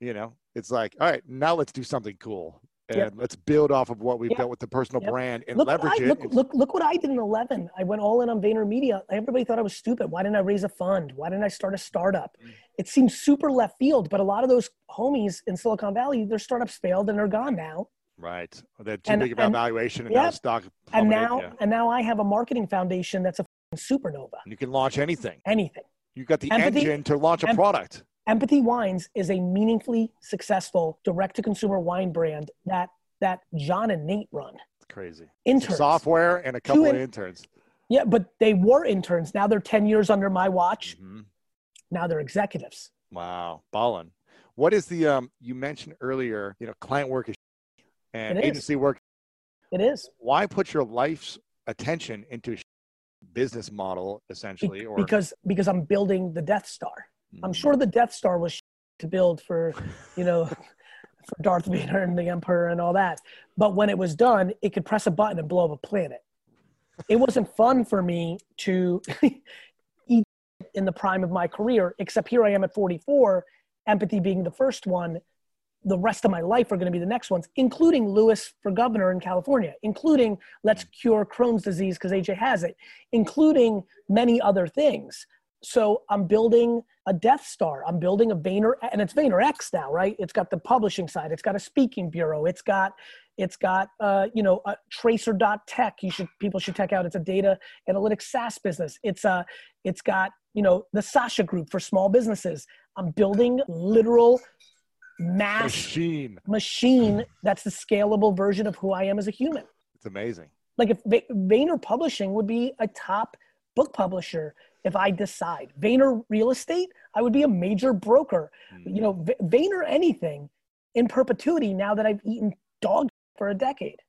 You know, it's like, all right, now let's do something cool. And Yep. let's build off of what we've Yep. built with the personal Yep. brand and Look, leverage I, it. look, look, look what I did in 11. I went all in on VaynerMedia. Everybody thought I was stupid. Why didn't I raise a fund? Why didn't I start a startup? Mm. It seems super left field, but a lot of those homies in Silicon Valley, their startups failed and they're gone now. Right. They're too And- big of and- valuation and now Yep. stock. And now, yeah. and now I have a marketing foundation that's a supernova. you can launch anything. Anything. You got the Empathy- engine to launch a em- product. Empathy Wines is a meaningfully successful direct-to-consumer wine brand that that John and Nate run. It's crazy. Interns. software and a couple in- of interns. Yeah, but they were interns. Now they're 10 years under my watch. Mhm. Now they're executives. Wow, ballin. What is the um? You mentioned earlier, you know, client work is and agency work. It is. Why put your life's attention into business model Be- essentially, or because because I'm building the Death Star. I'm Mm, sure the Death Star was to build for, you know, <laughs> for Darth Vader and the Emperor and all that. But when it was done, it could press a button and blow up a planet. It wasn't fun for me to <laughs> eat in the prime of my career, except here I am at 44, empathy being the first one. The rest of my life are going to be the next ones, including Lewis for governor in California, including let's cure Crohn's disease because AJ has it, including many other things. So I'm building a Death Star. I'm building a Vayner, and it's Vayner X now, right? It's got the publishing side. It's got a speaking bureau. It's got, it's got, uh, you know, a Tracer.tech. You should people should check out. It's a data analytics SaaS business. It's a, it's got, you know, the Sasha Group for small businesses. I'm building literal mass machine? machine that's the scalable version of who I am as a human. It's amazing. Like if Va- Vayner Publishing would be a top book publisher if I decide. Vayner Real Estate, I would be a major broker. Hmm. You know, Vayner anything in perpetuity now that I've eaten dog for a decade.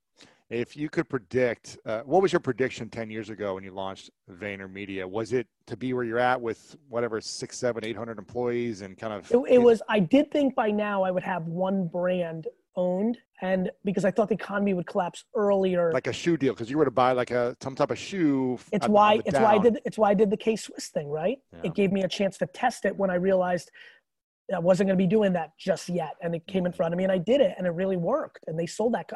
If you could predict, uh, what was your prediction 10 years ago when you launched Vayner Media? Was it to be where you're at with whatever six, seven, 800 employees and kind of? It, it was, I did think by now I would have one brand owned and because I thought the economy would collapse earlier. like a shoe deal because you were to buy like a some type of shoe. it's on- why it's why I did it's why I did the K Swiss thing, right? Yeah. It gave me a chance to test it when I realized I wasn't going to be doing that just yet, and it came in front of me, and I did it, and it really worked, and they sold that.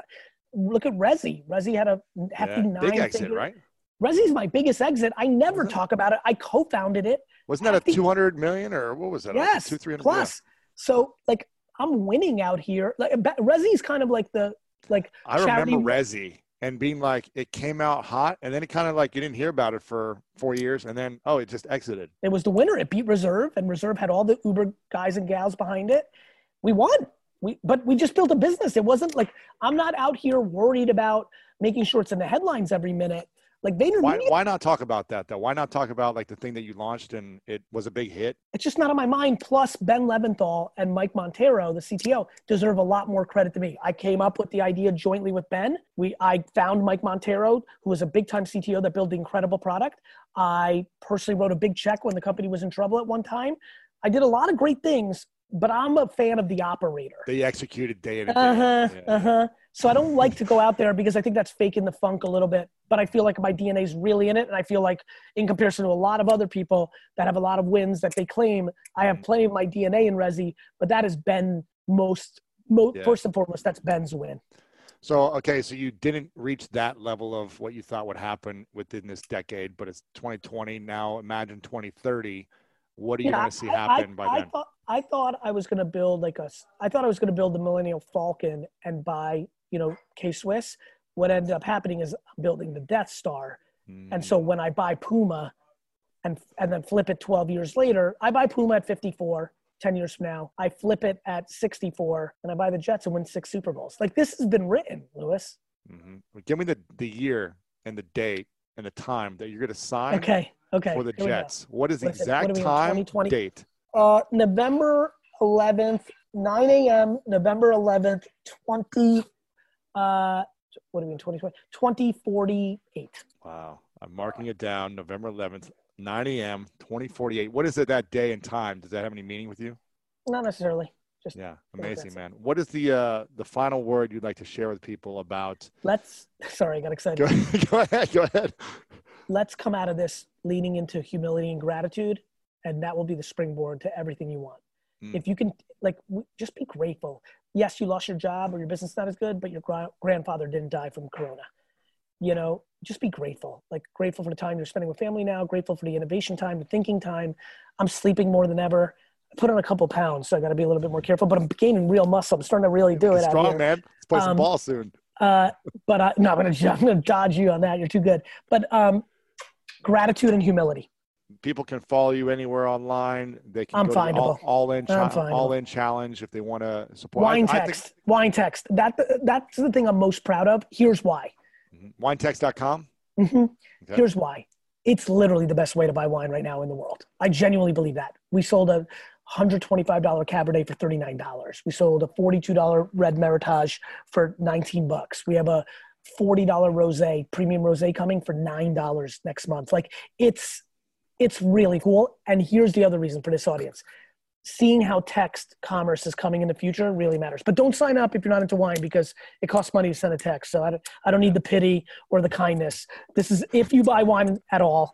Look at Resy. Resy had a hefty Yeah, nine. big exit, figure- right? Resy's my biggest exit. I never Was it? talk about it. I co-founded it. Wasn't that a 200 million or what was that? Like yes, two, three hundred plus. So like I'm winning out here. Like Resy's kind of like the like I charity- remember Resy and being like, it came out hot, and then it kind of like you didn't hear about it for four years, and then oh, it just exited. It was the winner. It beat Reserve, and Reserve had all the Uber guys and gals behind it. We won. We, but we just built a business. It wasn't like I'm not out here worried about making sure it's in the headlines every minute. Like VaynerMedia, Why, why not talk about that though? Why not talk about like the thing that you launched and it was a big hit? it's just not on my mind. Plus, Ben Leventhal and Mike Montero, the CTO, deserve a lot more credit to me. I came up with the idea jointly with Ben. We, I found Mike Montero, who was a big time CTO that built the incredible product. I personally wrote a big check when the company was in trouble at one time. I did a lot of great things, but I'm a fan of the operator. They executed day in and day Uh out. Yeah. Uh huh. So I don't like to go out there because I think that's faking the funk a little bit. But I feel like my DNA is really in it, and I feel like in comparison to a lot of other people that have a lot of wins that they claim, I have plenty of my DNA in Resy. But that has been most, mo- Yeah. first and foremost, that's Ben's win. So okay, so you didn't reach that level of what you thought would happen within this decade, but it's 2020 now. Imagine 2030. What do you Yeah, want to see happen I, by I then? Thought, I thought I was going to build like a. I thought I was going to build the Millennial Falcon and buy, you know, K Swiss. What ended up happening is I'm building the Death Star, Mm. and so when I buy Puma, and and then flip it 12 years later, I buy Puma at 54. 10 years from now, I flip it at 64, and I buy the Jets and win six Super Bowls. Like this has been written, Lewis. Mhm. Give me the the year and the date and the time that you're going to sign Okay, okay. for the here we go. Jets. What is the is exact What are in, time 2020? date? Uh, November 11th, 9 a.m. November 11th, 20. Uh, what are we in 2020? 2048. Wow, I'm marking it down. November 11th, 9 a.m. 2048. What is it that day and time? Does that have any meaning with you? Not necessarily. Just Yeah, amazing, man. What is the uh the final word you'd like to share with people about? let's. <laughs> Sorry, I got excited. <laughs> Go, go ahead. Go ahead. Let's come out of this leaning into humility and gratitude, and that will be the springboard to everything you want. Mm. If you can, like, w- just be grateful. Yes, you lost your job or your business is not as good, but your gra- grandfather didn't die from corona. You know, just be grateful. Like, grateful for the time you're spending with family now. Grateful for the innovation time, the thinking time. I'm sleeping more than ever. I put on a couple pounds, so I got to be a little bit more careful. But I'm gaining real muscle. I'm starting to really do it. out Strong here. man. Let's play some Um, ball soon. Uh, but I, <laughs> no, I'm gonna I'm gonna dodge you on that. You're too good. But um, gratitude and humility. People can follow you anywhere online. They can I'm go to all, all in I'm all in challenge if they want to support. I- Wine I think- text. Wine text. That that's the thing I'm most proud of. Here's why. Mhm. Winetext.com. hmm Okay. Here's why. It's literally the best way to buy wine right now in the world. I genuinely believe that. We sold a $125 Cabernet for $39. We sold a $42 Red Meritage for 19 bucks. We have a $40 rosé, premium rosé coming for $9 next month. Like it's it's really cool. And here's the other reason for this audience. Seeing how text commerce is coming in the future really matters. But don't sign up if you're not into wine because it costs money to send a text. So I don't, I don't need the pity or the kindness. This is if you buy wine at all,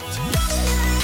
我们的